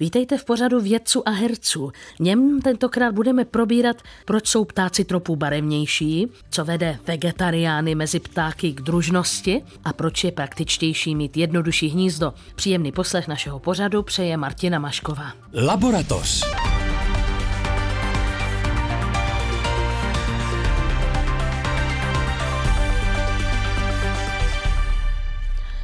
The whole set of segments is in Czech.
Vítejte v pořadu vědců a herců. Něm tentokrát budeme probírat, proč jsou ptáci tropu barevnější, co vede vegetariány mezi ptáky k družnosti a proč je praktičtější mít jednodušší hnízdo. Příjemný poslech našeho pořadu přeje Martina Mašková. Laboratoř.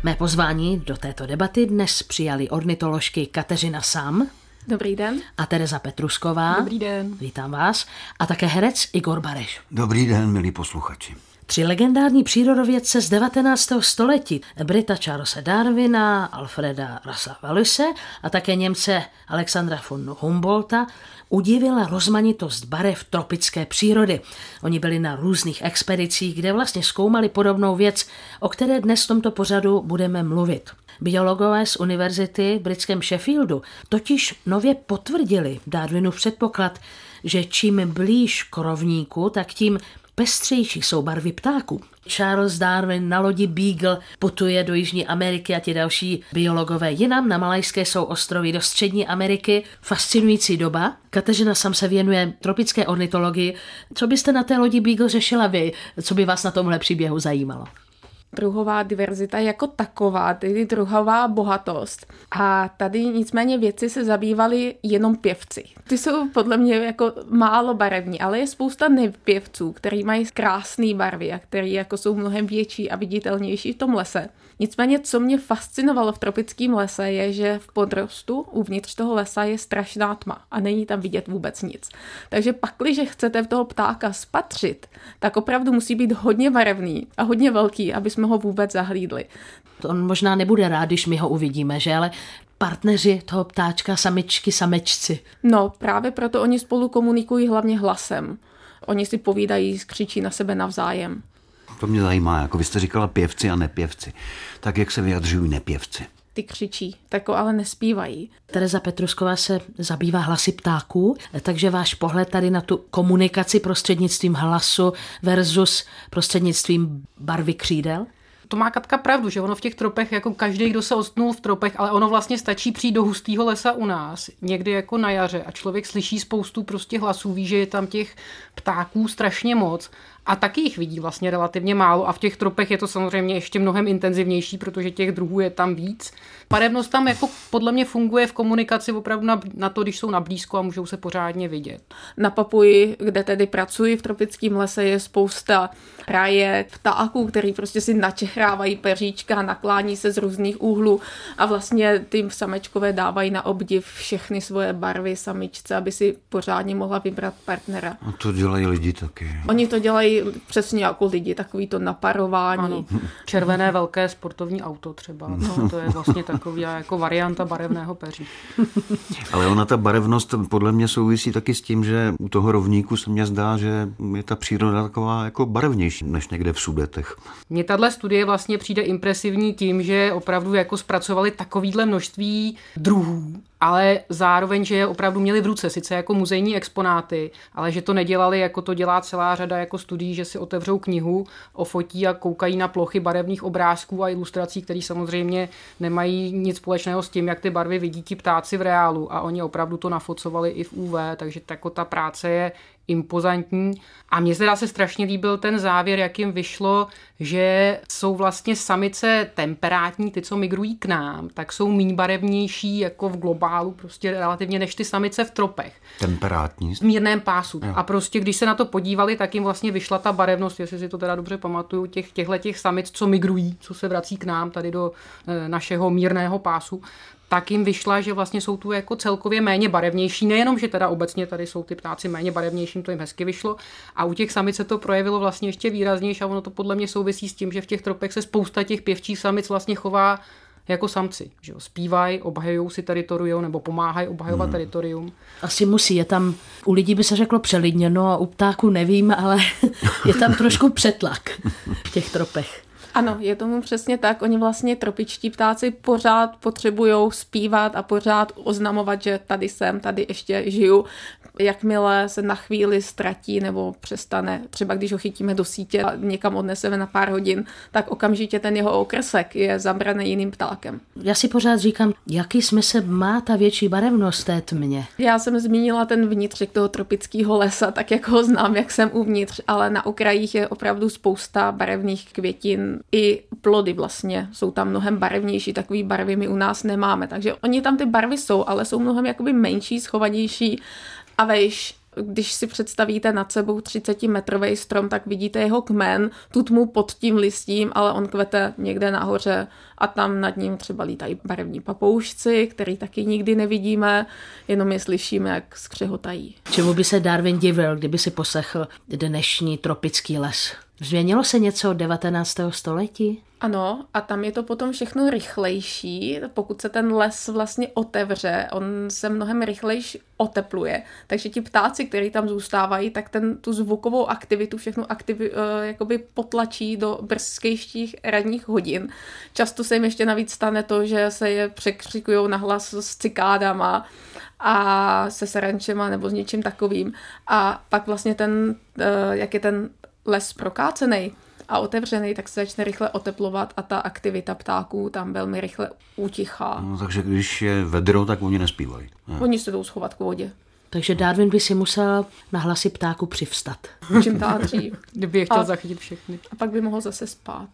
Mé pozvání do této debaty dnes přijali ornitoložky Kateřina Sam. Dobrý den. A Tereza Petrusková. Dobrý den. Vítám vás. A také herec Igor Bareš. Dobrý den, milí posluchači. Tři legendární přírodovědce z 19. století, Brita Charlesa Darwina, Alfreda Rasa Wallise a také Němce Alexandra von Humboldta, udivila rozmanitost barev tropické přírody. Oni byli na různých expedicích, kde vlastně zkoumali podobnou věc, o které dnes v tomto pořadu budeme mluvit. Biologové z univerzity v britském Sheffieldu totiž nově potvrdili Darwinův předpoklad, že čím blíž k rovníku, tak tím pestřejší jsou barvy ptáků. Charles Darwin na lodi Beagle putuje do Jižní Ameriky a ti další biologové jinam. Na Malajské jsou ostrovy do Střední Ameriky. Fascinující doba. Kateřina sam se věnuje tropické ornitologii. Co byste na té lodi Beagle řešila vy? Co by vás na tomhle příběhu zajímalo? Druhová diverzita jako taková, tedy druhová bohatost. A tady nicméně věci se zabývali jenom pěvci. Ty jsou podle mě jako málo barevní, ale je spousta nepěvců, který mají krásné barvy a který jako jsou mnohem větší a viditelnější v tom lese. Nicméně, co mě fascinovalo v tropickém lese, je, že v podrostu uvnitř toho lesa je strašná tma a není tam vidět vůbec nic. Takže pakliže chcete v toho ptáka spatřit, tak opravdu musí být hodně barevný a hodně velký, aby jsme ho vůbec zahlídli. To on možná nebude rád, když my ho uvidíme, že? Ale partneři toho ptáčka, samičky, samečci. No, právě proto oni spolu komunikují hlavně hlasem. Oni si povídají, skřičí na sebe navzájem. To mě zajímá, jako vy jste říkala pěvci a nepěvci. Tak jak se vyjadřují nepěvci? Ty křičí, tak ale nespívají. Tereza Petrusková se zabývá hlasy ptáků, takže váš pohled tady na tu komunikaci prostřednictvím hlasu versus prostřednictvím barvy křídel? to má Katka pravdu, že ono v těch tropech, jako každý, kdo se ostnul v tropech, ale ono vlastně stačí přijít do hustého lesa u nás, někdy jako na jaře a člověk slyší spoustu prostě hlasů, ví, že je tam těch ptáků strašně moc a taky jich vidí vlastně relativně málo a v těch tropech je to samozřejmě ještě mnohem intenzivnější, protože těch druhů je tam víc. Barevnost tam jako podle mě funguje v komunikaci opravdu na, na to, když jsou na blízko a můžou se pořádně vidět. Na Papuji, kde tedy pracuji v tropickém lese, je spousta ráje ptáků, který prostě si načehrávají peříčka, naklání se z různých úhlů a vlastně ty samečkové dávají na obdiv všechny svoje barvy samičce, aby si pořádně mohla vybrat partnera. A to dělají lidi taky. Oni to dělají přesně jako lidi, takový to naparování. Ano. Červené velké sportovní auto třeba. No, to je vlastně takový jako varianta barevného peří. Ale ona ta barevnost podle mě souvisí taky s tím, že u toho rovníku se mně zdá, že je ta příroda taková jako barevnější než někde v Sudetech. Mně tahle studie vlastně přijde impresivní tím, že opravdu jako zpracovali takovýhle množství druhů ale zároveň, že je opravdu měli v ruce, sice jako muzejní exponáty, ale že to nedělali, jako to dělá celá řada jako studií, že si otevřou knihu, ofotí a koukají na plochy barevných obrázků a ilustrací, které samozřejmě nemají nic společného s tím, jak ty barvy vidí ti ptáci v reálu. A oni opravdu to nafocovali i v UV, takže tako ta práce je impozantní. A mně se dá se strašně líbil ten závěr, jak jim vyšlo, že jsou vlastně samice temperátní, ty, co migrují k nám, tak jsou méně barevnější jako v globálu prostě relativně než ty samice v tropech. Temperátní? V mírném pásu. Jo. A prostě když se na to podívali, tak jim vlastně vyšla ta barevnost, jestli si to teda dobře pamatuju, těch, těchhle těch samic, co migrují, co se vrací k nám tady do e, našeho mírného pásu, tak jim vyšla, že vlastně jsou tu jako celkově méně barevnější. Nejenom, že teda obecně tady jsou ty ptáci méně barevnější, to jim hezky vyšlo. A u těch samic se to projevilo vlastně ještě výraznější a ono to podle mě souvisí s tím, že v těch tropech se spousta těch pěvčích samic vlastně chová jako samci. Že Zpívají, obhajují si teritorium nebo pomáhají obhajovat hmm. teritorium. Asi musí, je tam, u lidí by se řeklo přelidněno a u ptáků nevím, ale je tam trošku přetlak v těch tropech. Ano, je tomu přesně tak. Oni vlastně tropičtí ptáci pořád potřebují zpívat a pořád oznamovat, že tady jsem, tady ještě žiju. Jakmile se na chvíli ztratí nebo přestane, třeba když ho chytíme do sítě a někam odneseme na pár hodin, tak okamžitě ten jeho okresek je zabraný jiným ptákem. Já si pořád říkám, jaký smysl má ta větší barevnost té tmě? Já jsem zmínila ten vnitřek toho tropického lesa, tak jak ho znám, jak jsem uvnitř, ale na okrajích je opravdu spousta barevných květin. I plody vlastně jsou tam mnohem barevnější, takový barvy my u nás nemáme. Takže oni tam ty barvy jsou, ale jsou mnohem jakoby menší, schovanější a vejš když si představíte nad sebou 30-metrový strom, tak vidíte jeho kmen, tu tmu pod tím listím, ale on kvete někde nahoře a tam nad ním třeba lítají barevní papoušci, který taky nikdy nevidíme, jenom je slyšíme, jak skřehotají. Čemu by se Darwin divil, kdyby si poslechl dnešní tropický les? Změnilo se něco od 19. století? Ano, a tam je to potom všechno rychlejší, pokud se ten les vlastně otevře, on se mnohem rychlejš otepluje, takže ti ptáci, kteří tam zůstávají, tak ten, tu zvukovou aktivitu všechno aktivi, uh, jakoby potlačí do brzkejších ranních hodin. Často se jim ještě navíc stane to, že se je překřikují na hlas s cikádama a se serenčema nebo s něčím takovým. A pak vlastně ten, uh, jak je ten les prokácený, a otevřený, tak se začne rychle oteplovat a ta aktivita ptáků tam velmi rychle utichá. No, takže když je vedro, tak oni nespívají. Ne? Oni se jdou schovat k vodě. Takže Darwin by si musel na hlasy ptáku přivstat. Čím dál dřív. Kdyby je chtěl a, zachytit všechny. A pak by mohl zase spát.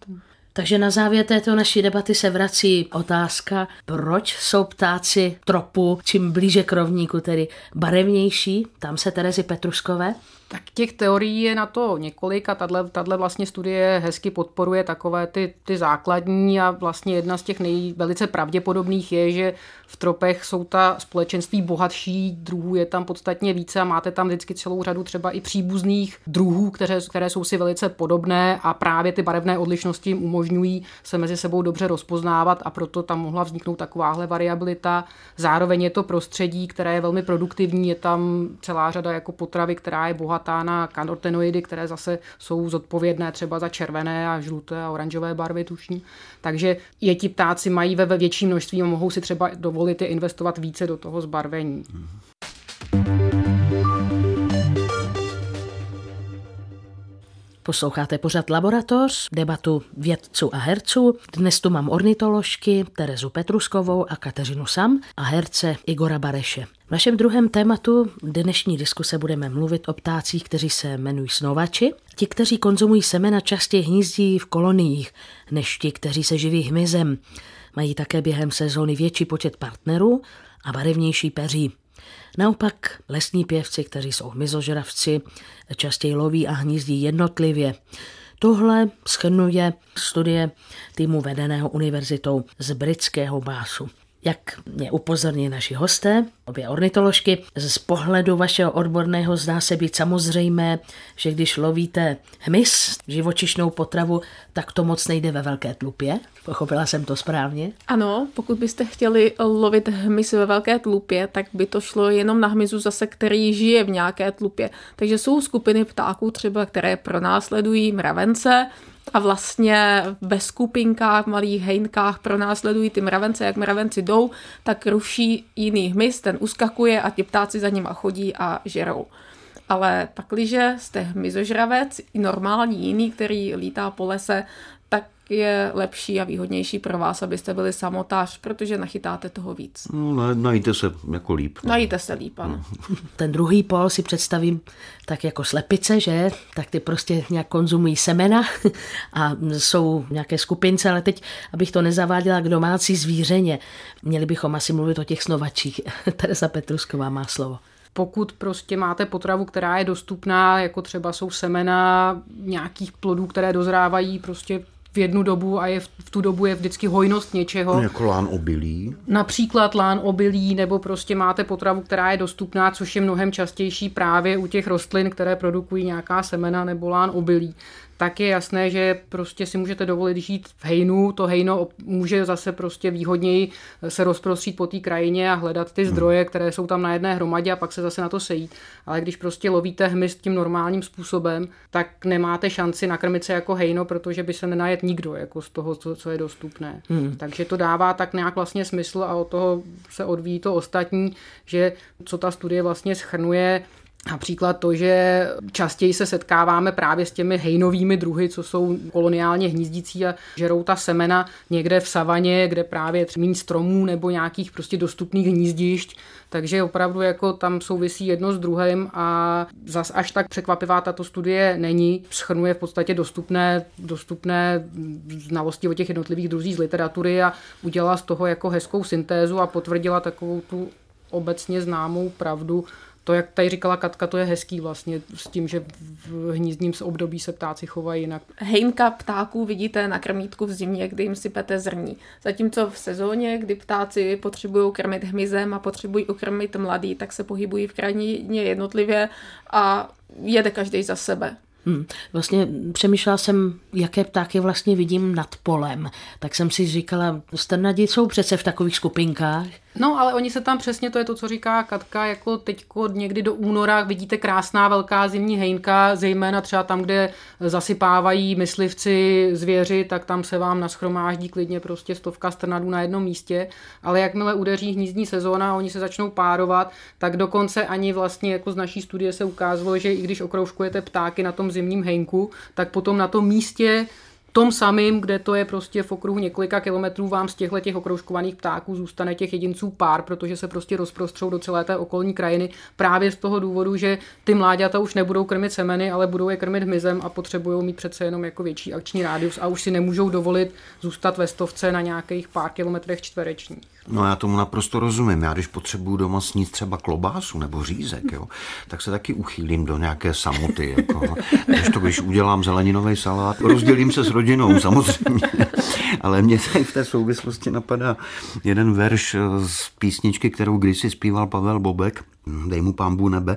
Takže na závěr této naší debaty se vrací otázka, proč jsou ptáci tropu čím blíže k rovníku, tedy barevnější. Tam se Terezy Petruskové tak těch teorií je na to několik a tahle, vlastně studie hezky podporuje takové ty, ty základní a vlastně jedna z těch nej, velice pravděpodobných je, že v tropech jsou ta společenství bohatší, druhů je tam podstatně více a máte tam vždycky celou řadu třeba i příbuzných druhů, které, které jsou si velice podobné a právě ty barevné odlišnosti jim umožňují se mezi sebou dobře rozpoznávat a proto tam mohla vzniknout takováhle variabilita. Zároveň je to prostředí, které je velmi produktivní, je tam celá řada jako potravy, která je bohatá na kanotenoidy, které zase jsou zodpovědné třeba za červené a žluté a oranžové barvy tušní. Takže je ti ptáci mají ve větší množství a mohou si třeba dovolit je investovat více do toho zbarvení. Posloucháte pořad Laboratoř, debatu vědců a herců. Dnes tu mám ornitoložky Terezu Petruskovou a Kateřinu Sam a herce Igora Bareše. V našem druhém tématu dnešní diskuse budeme mluvit o ptácích, kteří se jmenují snovači. Ti, kteří konzumují semena, častěji hnízdí v koloniích, než ti, kteří se živí hmyzem. Mají také během sezóny větší počet partnerů a barevnější peří. Naopak lesní pěvci, kteří jsou hmyzožravci, častěji loví a hnízdí jednotlivě. Tohle schrnuje studie týmu vedeného univerzitou z britského básu. Jak mě upozorní naši hosté, obě ornitoložky, z pohledu vašeho odborného zdá se být samozřejmé, že když lovíte hmyz, živočišnou potravu, tak to moc nejde ve velké tlupě. Pochopila jsem to správně? Ano, pokud byste chtěli lovit hmyz ve velké tlupě, tak by to šlo jenom na hmyzu zase, který žije v nějaké tlupě. Takže jsou skupiny ptáků třeba, které pronásledují mravence, a vlastně ve skupinkách, malých hejnkách pronásledují ty mravence, jak mravenci jdou, tak ruší jiný hmyz, ten uskakuje a ti ptáci za nima chodí a žerou. Ale pakliže jste hmyzožravec, normální jiný, který lítá po lese, je lepší a výhodnější pro vás, abyste byli samotář, protože nachytáte toho víc. No, najíte se jako líp. No. Najíte se líp, ano. Ten druhý pol si představím tak jako slepice, že? Tak ty prostě nějak konzumují semena a jsou nějaké skupince, ale teď, abych to nezaváděla k domácí zvířeně, měli bychom asi mluvit o těch snovačích. Teresa Petrusková má slovo pokud prostě máte potravu, která je dostupná, jako třeba jsou semena nějakých plodů, které dozrávají prostě v jednu dobu a je v, v tu dobu je vždycky hojnost něčeho. Jako lán obilí. Například lán obilí, nebo prostě máte potravu, která je dostupná, což je mnohem častější právě u těch rostlin, které produkují nějaká semena nebo lán obilí tak je jasné, že prostě si můžete dovolit žít v hejnu, to hejno může zase prostě výhodněji se rozprostřít po té krajině a hledat ty zdroje, které jsou tam na jedné hromadě a pak se zase na to sejít. Ale když prostě lovíte hmyz tím normálním způsobem, tak nemáte šanci nakrmit se jako hejno, protože by se nenajet nikdo jako z toho, co, co je dostupné. Hmm. Takže to dává tak nějak vlastně smysl a od toho se odvíjí to ostatní, že co ta studie vlastně schrnuje, Například to, že častěji se setkáváme právě s těmi hejnovými druhy, co jsou koloniálně hnízdící a žerou ta semena někde v savaně, kde právě méně stromů nebo nějakých prostě dostupných hnízdišť. Takže opravdu jako tam souvisí jedno s druhým a zas až tak překvapivá tato studie není. Schrnuje v podstatě dostupné, dostupné znalosti o těch jednotlivých druzích z literatury a udělala z toho jako hezkou syntézu a potvrdila takovou tu obecně známou pravdu, to, jak tady říkala Katka, to je hezký vlastně s tím, že v hnízdním období se ptáci chovají jinak. Hejnka ptáků vidíte na krmítku v zimě, kdy jim sypete zrní. Zatímco v sezóně, kdy ptáci potřebují krmit hmyzem a potřebují ukrmit mladý, tak se pohybují v krajině jednotlivě a jede každý za sebe. Hmm. Vlastně přemýšlela jsem, jaké ptáky vlastně vidím nad polem. Tak jsem si říkala, strnadi jsou přece v takových skupinkách. No, ale oni se tam přesně, to je to, co říká Katka, jako teďko někdy do února vidíte krásná velká zimní hejnka, zejména třeba tam, kde zasypávají myslivci zvěři, tak tam se vám naschromáždí klidně prostě stovka strnadů na jednom místě, ale jakmile udeří hnízdní sezóna a oni se začnou párovat, tak dokonce ani vlastně jako z naší studie se ukázalo, že i když okroužkujete ptáky na tom zimním hejnku, tak potom na tom místě tom samým, kde to je prostě v okruhu několika kilometrů, vám z těchto těch okroužkovaných ptáků zůstane těch jedinců pár, protože se prostě rozprostřou do celé té okolní krajiny právě z toho důvodu, že ty mláďata už nebudou krmit semeny, ale budou je krmit hmyzem a potřebují mít přece jenom jako větší akční rádius a už si nemůžou dovolit zůstat ve stovce na nějakých pár kilometrech čtverečních. No já tomu naprosto rozumím. Já když potřebuju doma snít třeba klobásu nebo řízek, jo, tak se taky uchýlím do nějaké samoty. Jako. Když to když udělám zeleninový salát, rozdělím se s rodinou samozřejmě. Ale mě tady v té souvislosti napadá jeden verš z písničky, kterou kdysi zpíval Pavel Bobek, dej mu pámbu nebe.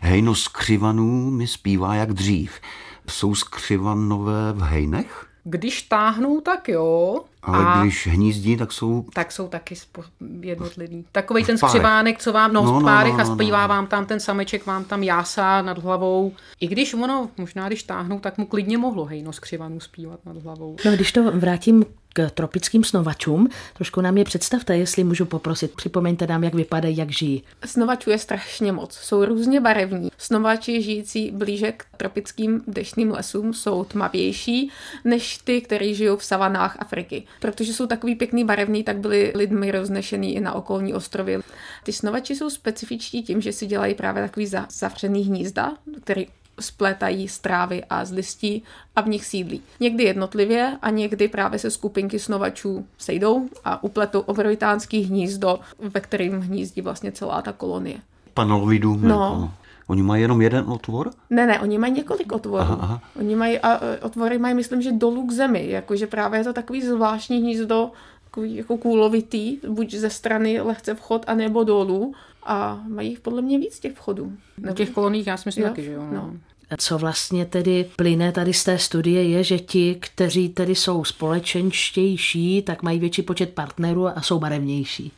Hejno skřivanů mi zpívá jak dřív. Jsou skřivanové v hejnech? Když táhnou, tak jo. Ale a když hnízdí, tak jsou... Tak jsou taky jednotlivý. Takový ten skřivánek, co vám, no, no, v párech no, no, no, a zpívá no. vám tam ten sameček, vám tam jásá nad hlavou. I když ono, možná když táhnou, tak mu klidně mohlo hejno skřivanu zpívat nad hlavou. No když to vrátím k tropickým snovačům. Trošku nám je představte, jestli můžu poprosit. Připomeňte nám, jak vypadají, jak žijí. Snovačů je strašně moc. Jsou různě barevní. Snovači žijící blíže k tropickým deštným lesům jsou tmavější než ty, kteří žijou v savanách Afriky. Protože jsou takový pěkný barevný, tak byli lidmi roznešený i na okolní ostrovy. Ty snovači jsou specifičtí tím, že si dělají právě takový zavřený hnízda, který splétají z trávy a z listí a v nich sídlí. Někdy jednotlivě a někdy právě se skupinky snovačů sejdou a upletou obrovitánský hnízdo, ve kterém hnízdí vlastně celá ta kolonie. Panelový dům. No. Jako. Oni mají jenom jeden otvor? Ne, ne, oni mají několik otvorů. Aha, aha. Oni mají, a e, otvory mají, myslím, že dolů k zemi, jakože právě je to takový zvláštní hnízdo, takový jako kůlovitý, buď ze strany lehce vchod, anebo dolů a mají podle mě víc těch vchodů. Na těch koloních já si myslím jo? taky, že jo. No. no. Co vlastně tedy plyne tady z té studie je, že ti, kteří tedy jsou společenštější, tak mají větší počet partnerů a jsou barevnější.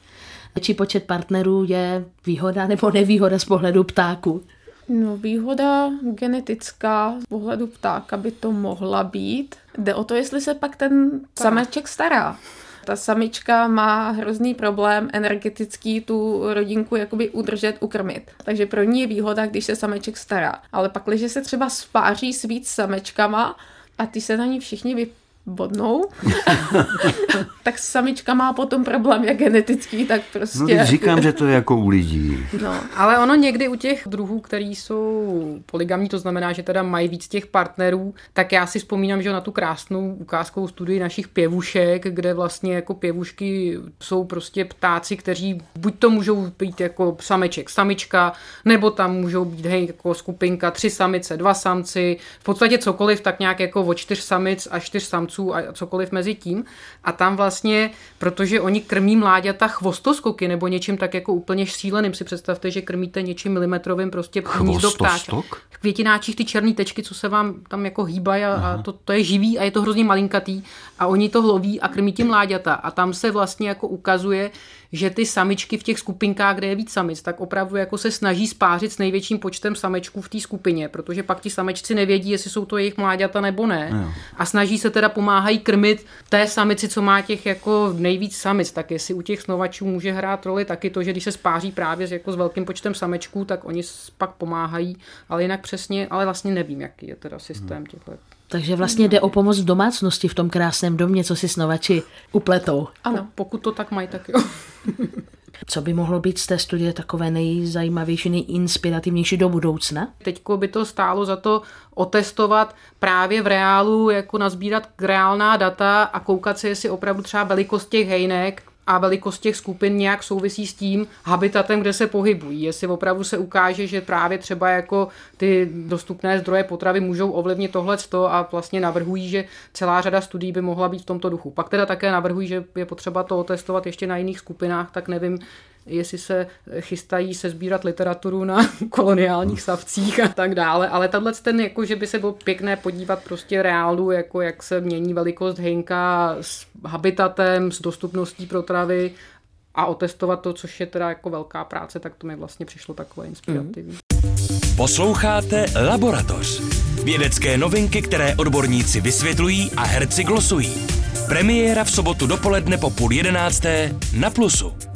Větší počet partnerů je výhoda nebo nevýhoda z pohledu ptáku? No, výhoda genetická z pohledu ptáka by to mohla být. Jde o to, jestli se pak ten sameček stará. Ta samička má hrozný problém energetický tu rodinku jakoby udržet, ukrmit. Takže pro ní je výhoda, když se sameček stará. Ale pak, když se třeba spáří s víc samečkama, a ty se na ní všichni vy, bodnou, tak samička má potom problém jak genetický, tak prostě... No, říkám, že to je jako u lidí. No, ale ono někdy u těch druhů, který jsou poligamní, to znamená, že teda mají víc těch partnerů, tak já si vzpomínám, že na tu krásnou ukázkovou studii našich pěvušek, kde vlastně jako pěvušky jsou prostě ptáci, kteří buď to můžou být jako sameček, samička, nebo tam můžou být hej, jako skupinka tři samice, dva samci, v podstatě cokoliv, tak nějak jako o čtyř samic a čtyř samců samců a cokoliv mezi tím. A tam vlastně, protože oni krmí mláďata chvostoskoky nebo něčím tak jako úplně šíleným, si představte, že krmíte něčím milimetrovým prostě hnízdo ptáčka. Květináčích ty černé tečky, co se vám tam jako hýbají a, a to, to, je živý a je to hrozně malinkatý a oni to loví a krmí tím mláďata. A tam se vlastně jako ukazuje, že ty samičky v těch skupinkách, kde je víc samic, tak opravdu jako se snaží spářit s největším počtem samečků v té skupině, protože pak ti samečci nevědí, jestli jsou to jejich mláďata nebo ne. No. A snaží se teda pomáhají krmit té samici, co má těch jako nejvíc samic. Tak jestli u těch snovačů může hrát roli taky to, že když se spáří právě s, jako s velkým počtem samečků, tak oni pak pomáhají, ale jinak přesně, ale vlastně nevím, jaký je teda systém hmm. těchto takže vlastně jde o pomoc v domácnosti v tom krásném domě, co si snovači upletou. Ano, pokud to tak mají, tak jo. Co by mohlo být z té studie takové nejzajímavější, nejinspirativnější do budoucna? Teď by to stálo za to otestovat právě v reálu, jako nazbírat reálná data a koukat se, jestli opravdu třeba velikost těch hejnek a velikost těch skupin nějak souvisí s tím habitatem, kde se pohybují. Jestli opravdu se ukáže, že právě třeba jako ty dostupné zdroje potravy můžou ovlivnit tohle a vlastně navrhují, že celá řada studií by mohla být v tomto duchu. Pak teda také navrhují, že je potřeba to otestovat ještě na jiných skupinách, tak nevím, jestli se chystají se sbírat literaturu na koloniálních savcích a tak dále, ale tahle ten, jako, že by se bylo pěkné podívat prostě reálu, jako jak se mění velikost hejnka s habitatem, s dostupností potravy a otestovat to, což je teda jako velká práce, tak to mi vlastně přišlo takové inspirativní. Posloucháte Laboratoř. Vědecké novinky, které odborníci vysvětlují a herci glosují. Premiéra v sobotu dopoledne po půl jedenácté na Plusu.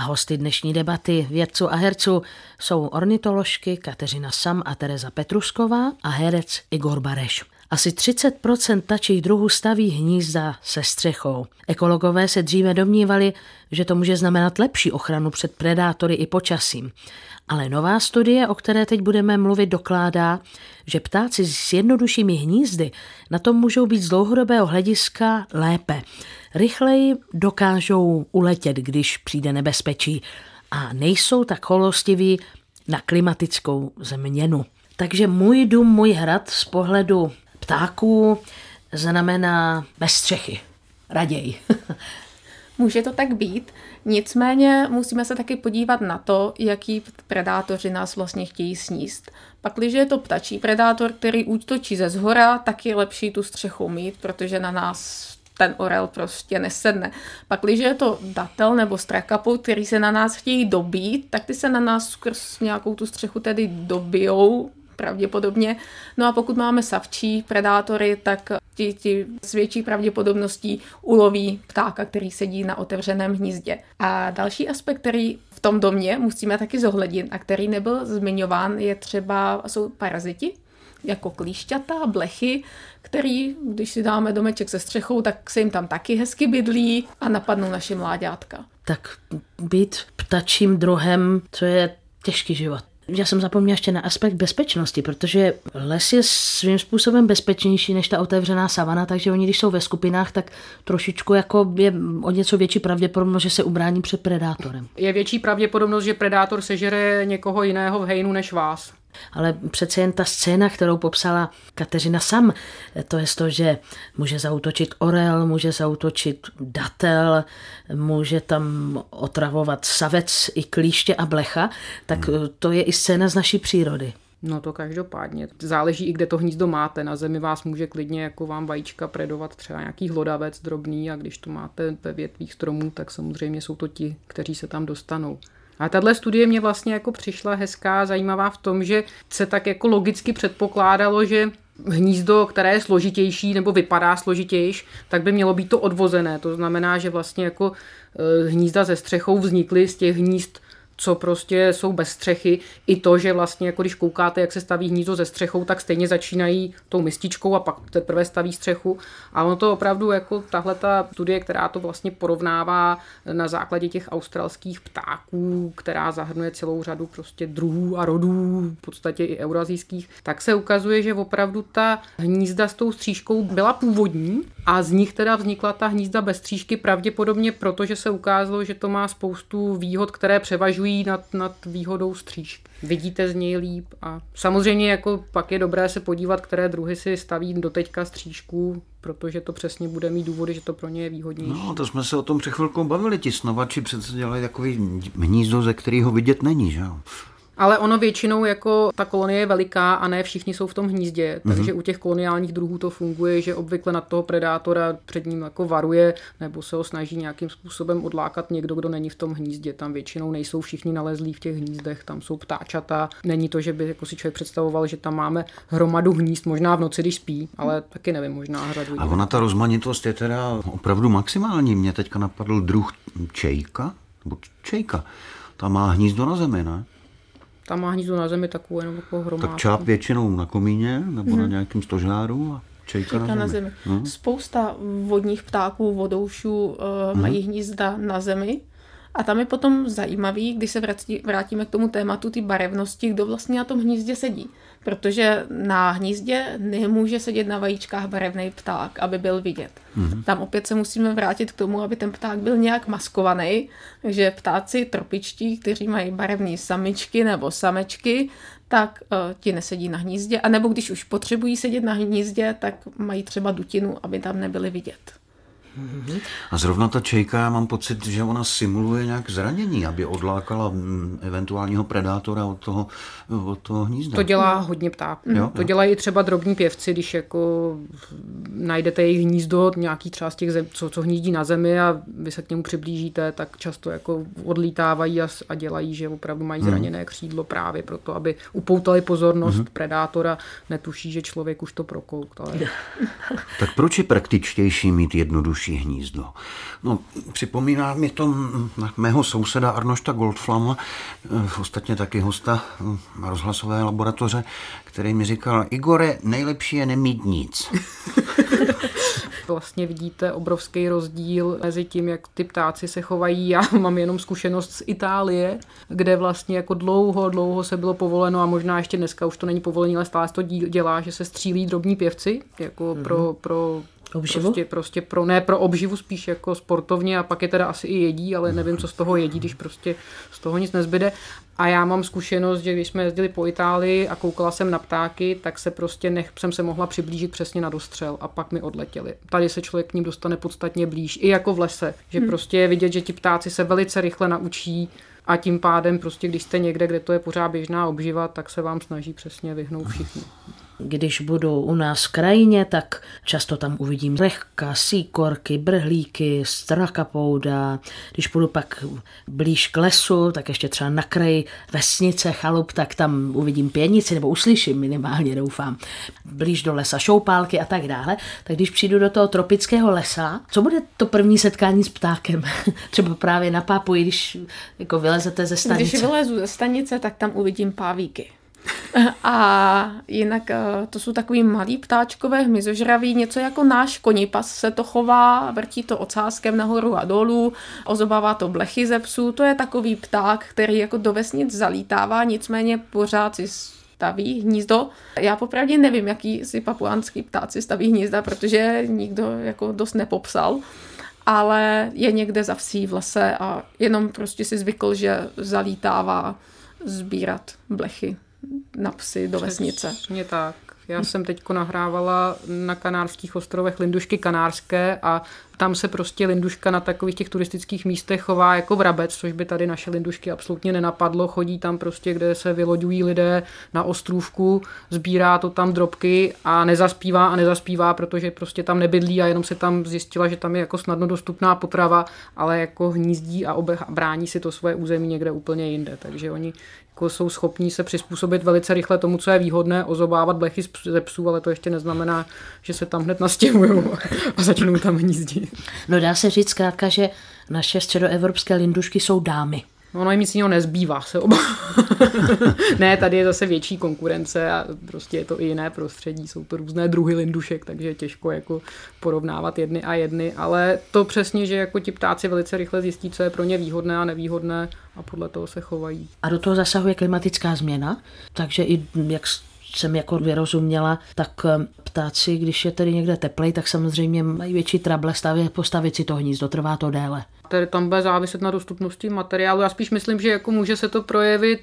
A hosty dnešní debaty vědců a herců jsou ornitoložky Kateřina Sam a Tereza Petrusková a herec Igor Bareš. Asi 30% tačích druhů staví hnízda se střechou. Ekologové se dříve domnívali, že to může znamenat lepší ochranu před predátory i počasím. Ale nová studie, o které teď budeme mluvit, dokládá, že ptáci s jednoduššími hnízdy na tom můžou být z dlouhodobého hlediska lépe. Rychleji dokážou uletět, když přijde nebezpečí a nejsou tak cholostiví na klimatickou změnu. Takže můj dům, můj hrad z pohledu ptáků znamená bez střechy. Raději. Může to tak být, nicméně musíme se taky podívat na to, jaký predátoři nás vlastně chtějí sníst. Pak, když je to ptačí predátor, který útočí ze zhora, tak je lepší tu střechu mít, protože na nás ten orel prostě nesedne. Pak, když je to datel nebo strakapou, který se na nás chtějí dobít, tak ty se na nás skrz nějakou tu střechu tedy dobijou, pravděpodobně. No a pokud máme savčí predátory, tak ti, ti s větší pravděpodobností uloví ptáka, který sedí na otevřeném hnízdě. A další aspekt, který v tom domě musíme taky zohlednit a který nebyl zmiňován, je třeba, jsou paraziti, jako klíšťata, blechy, který, když si dáme domeček se střechou, tak se jim tam taky hezky bydlí a napadnou naše mláďátka. Tak být ptačím druhem, to je těžký život já jsem zapomněla ještě na aspekt bezpečnosti, protože les je svým způsobem bezpečnější než ta otevřená savana, takže oni, když jsou ve skupinách, tak trošičku jako je o něco větší pravděpodobnost, že se ubrání před predátorem. Je větší pravděpodobnost, že predátor sežere někoho jiného v hejnu než vás. Ale přece jen ta scéna, kterou popsala Kateřina sam, to je to, že může zautočit orel, může zautočit datel, může tam otravovat savec i klíště a blecha, tak hmm. to je i scéna z naší přírody. No to každopádně. Záleží i kde to hnízdo máte. Na zemi vás může klidně jako vám vajíčka predovat třeba nějaký hlodavec drobný a když to máte ve větvích stromů, tak samozřejmě jsou to ti, kteří se tam dostanou. A tahle studie mě vlastně jako přišla hezká, zajímavá v tom, že se tak jako logicky předpokládalo, že hnízdo, které je složitější nebo vypadá složitější, tak by mělo být to odvozené. To znamená, že vlastně jako eh, hnízda ze střechou vznikly z těch hnízd co prostě jsou bez střechy. I to, že vlastně, jako když koukáte, jak se staví hnízdo ze střechou, tak stejně začínají tou mističkou a pak teprve staví střechu. A ono to opravdu jako tahle ta studie, která to vlastně porovnává na základě těch australských ptáků, která zahrnuje celou řadu prostě druhů a rodů, v podstatě i eurazijských, tak se ukazuje, že opravdu ta hnízda s tou střížkou byla původní, A z nich teda vznikla ta hnízda bez střížky pravděpodobně proto, že se ukázalo, že to má spoustu výhod, které převažují nad, nad výhodou střížky. Vidíte z něj líp a samozřejmě jako pak je dobré se podívat, které druhy si staví do teďka střížku, protože to přesně bude mít důvody, že to pro ně je výhodnější. No, to jsme se o tom před chvilkou bavili. Ti snovači přece dělají takový hnízdo, ze kterého vidět není, že jo? Ale ono většinou jako ta kolonie je veliká a ne všichni jsou v tom hnízdě, Mhm. takže u těch koloniálních druhů to funguje, že obvykle na toho predátora před ním jako varuje nebo se ho snaží nějakým způsobem odlákat někdo, kdo není v tom hnízdě. Tam většinou nejsou všichni nalezlí v těch hnízdech, tam jsou ptáčata. Není to, že by jako si člověk představoval, že tam máme hromadu hnízd, možná v noci, když spí, ale taky nevím, možná řadu. A ona ta rozmanitost je teda opravdu maximální. Mě teďka napadl druh čejka, nebo čejka. Ta má hnízdo na zemi, ne? Tam má hnízdo na zemi takovou jenom jako hromádku. Tak čáp většinou na komíně nebo na nějakém stožáru a čejka, Čejka na zemi. Hm? Spousta vodních ptáků, vodoušů uh, mají hnízda na zemi. A tam je potom zajímavý, když se vrátí, vrátíme k tomu tématu ty barevnosti, kdo vlastně na tom hnízdě sedí. Protože na hnízdě nemůže sedět na vajíčkách barevný pták, aby byl vidět. Mm-hmm. Tam opět se musíme vrátit k tomu, aby ten pták byl nějak maskovaný. Takže ptáci tropičtí, kteří mají barevné samičky nebo samečky, tak uh, ti nesedí na hnízdě. A nebo když už potřebují sedět na hnízdě, tak mají třeba dutinu, aby tam nebyly vidět. A zrovna ta čejka, já mám pocit, že ona simuluje nějak zranění, aby odlákala mm, eventuálního predátora od toho, od toho hnízda. To dělá hodně ptáků. Jo, to jo. dělají i třeba drobní pěvci, když jako najdete jejich hnízdo, nějaký třeba z těch, zem, co, co hnízdí na zemi a vy se k němu přiblížíte, tak často jako odlítávají a, a dělají, že opravdu mají zraněné křídlo právě proto, aby upoutali pozornost Mhm. predátora, netuší, že člověk už to prokouk. Ale... Tak proč je praktičtější mít jednodušší hnízdo? No, připomíná mi to mého souseda Arnošta Goldflama, eh, ostatně taky hosta mm, rozhlasové laboratoře, který mi říkal, Igore, nejlepší je nemít nic. vlastně vidíte obrovský rozdíl mezi tím, jak ty ptáci se chovají. Já mám jenom zkušenost z Itálie, kde vlastně jako dlouho, dlouho se bylo povoleno a možná ještě dneska už to není povolení, ale stále se to dělá, že se střílí drobní pěvci, jako pro, pro Obživu? Prostě, prostě pro, ne pro obživu, spíš jako sportovně a pak je teda asi i jedí, ale nevím, co z toho jedí, když prostě z toho nic nezbyde. A já mám zkušenost, že když jsme jezdili po Itálii a koukala jsem na ptáky, tak se prostě nech, jsem se mohla přiblížit přesně na dostřel a pak mi odletěli. Tady se člověk k ním dostane podstatně blíž, i jako v lese, že hmm. prostě je vidět, že ti ptáci se velice rychle naučí a tím pádem prostě, když jste někde, kde to je pořád běžná obživa, tak se vám snaží přesně vyhnout všichni. Když budu u nás v krajině, tak často tam uvidím lehka, síkorky, brhlíky, strakapouda. Když budu pak blíž k lesu, tak ještě třeba na kraji vesnice, chalup, tak tam uvidím pěnici, nebo uslyším minimálně, doufám. Blíž do lesa šoupálky a tak dále. Tak když přijdu do toho tropického lesa, co bude to první setkání s ptákem? třeba právě na Pápuji, když jako vylezete ze stanice. Když vylezu ze stanice, tak tam uvidím pávíky. A jinak eh, to jsou takový malí ptáčkové hmyzožraví, něco jako náš konipas se to chová, vrtí to ocáskem nahoru a dolů, ozobává to blechy ze psů, to je takový pták, který jako do vesnic zalítává, nicméně pořád si staví hnízdo. Já popravdě nevím, jaký si papuánský ptáci staví hnízda, protože nikdo jako dost nepopsal ale je někde za vsí v lese a jenom prostě si zvykl, že zalítává sbírat blechy na psy do vesnice. Přesně tak. Já jsem teďko nahrávala na Kanárských ostrovech lindušky kanárské a tam se prostě linduška na takových těch turistických místech chová jako vrabec, což by tady naše lindušky absolutně nenapadlo. Chodí tam prostě, kde se vyloďují lidé na ostrůvku, sbírá to tam drobky a nezaspívá a nezaspívá, protože prostě tam nebydlí a jenom se tam zjistila, že tam je jako snadno dostupná potrava, ale jako hnízdí a obe- brání si to svoje území někde úplně jinde. Takže oni jako jsou schopní se přizpůsobit velice rychle tomu, co je výhodné, ozobávat blechy ze psů, ale to ještě neznamená, že se tam hned nastěhují a začnou tam hnízdit. No dá se říct zkrátka, že naše středoevropské lindušky jsou dámy. No, ono jim nic jiného nezbývá se oba. ne, tady je zase větší konkurence a prostě je to i jiné prostředí, jsou to různé druhy lindušek, takže je těžko jako porovnávat jedny a jedny, ale to přesně, že jako ti ptáci velice rychle zjistí, co je pro ně výhodné a nevýhodné a podle toho se chovají. A do toho zasahuje klimatická změna, takže i jak jsem jako vyrozuměla, tak eh, ptáci, když je tedy někde teplej, tak samozřejmě mají větší trable stavit, postavit si to hnízdo, trvá to déle. Tady tam bude záviset na dostupnosti materiálu. Já spíš myslím, že jako může se to projevit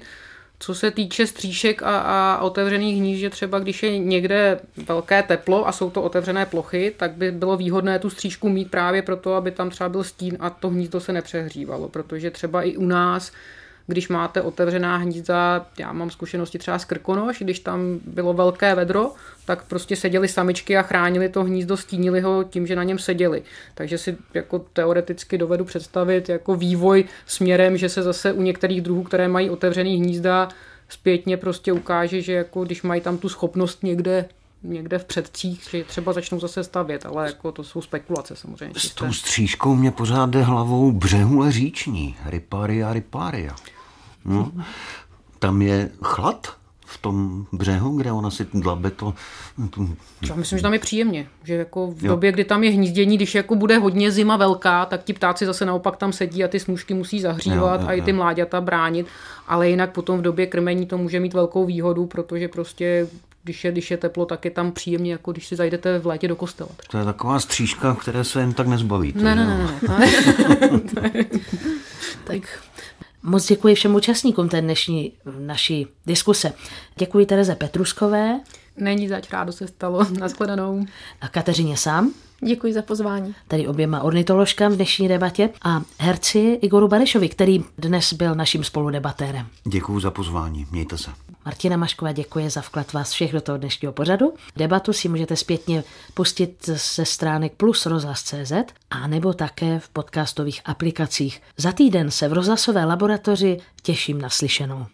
co se týče stříšek a, a otevřených hnízd, že třeba když je někde velké teplo a jsou to otevřené plochy, tak by bylo výhodné tu střížku mít právě proto, aby tam třeba byl stín a to hnízdo se nepřehřívalo, protože třeba i u nás když máte otevřená hnízda, já mám zkušenosti třeba z Krkonoš, když tam bylo velké vedro, tak prostě seděli samičky a chránili to hnízdo, stínili ho tím, že na něm seděli. Takže si jako teoreticky dovedu představit jako vývoj směrem, že se zase u některých druhů, které mají otevřený hnízda, zpětně prostě ukáže, že jako když mají tam tu schopnost někde někde v předcích, že třeba začnou zase stavět, ale jako to jsou spekulace samozřejmě. S tou střížkou mě pořád jde hlavou břehule říční, riparia riparia. No, tam je chlad v tom břehu, kde ona si dlabe to... Já myslím, že tam je příjemně, že jako v jo. době, kdy tam je hnízdění, když jako bude hodně zima velká, tak ti ptáci zase naopak tam sedí a ty snůžky musí zahřívat jo, jo, a i ty mláďata bránit, ale jinak potom v době krmení to může mít velkou výhodu, protože prostě když je, když je teplo, tak je tam příjemně, jako když si zajdete v létě do kostela. To je taková střížka, které se jen tak nezbavíte. Ne, ne, ne. ne. tak Moc děkuji všem účastníkům té dnešní naší diskuse. Děkuji Tereze Petruskové. Není zač, rádo se stalo. Naschledanou. A Kateřině sám. Děkuji za pozvání. Tady oběma ornitoložkám v dnešní debatě a herci Igoru Barešovi, který dnes byl naším spoludebatérem. Děkuji za pozvání, mějte se. Martina Mašková děkuje za vklad vás všech do toho dnešního pořadu. Debatu si můžete zpětně pustit ze stránek plus rozhlas.cz a nebo také v podcastových aplikacích. Za týden se v rozhlasové laboratoři těším na slyšenou.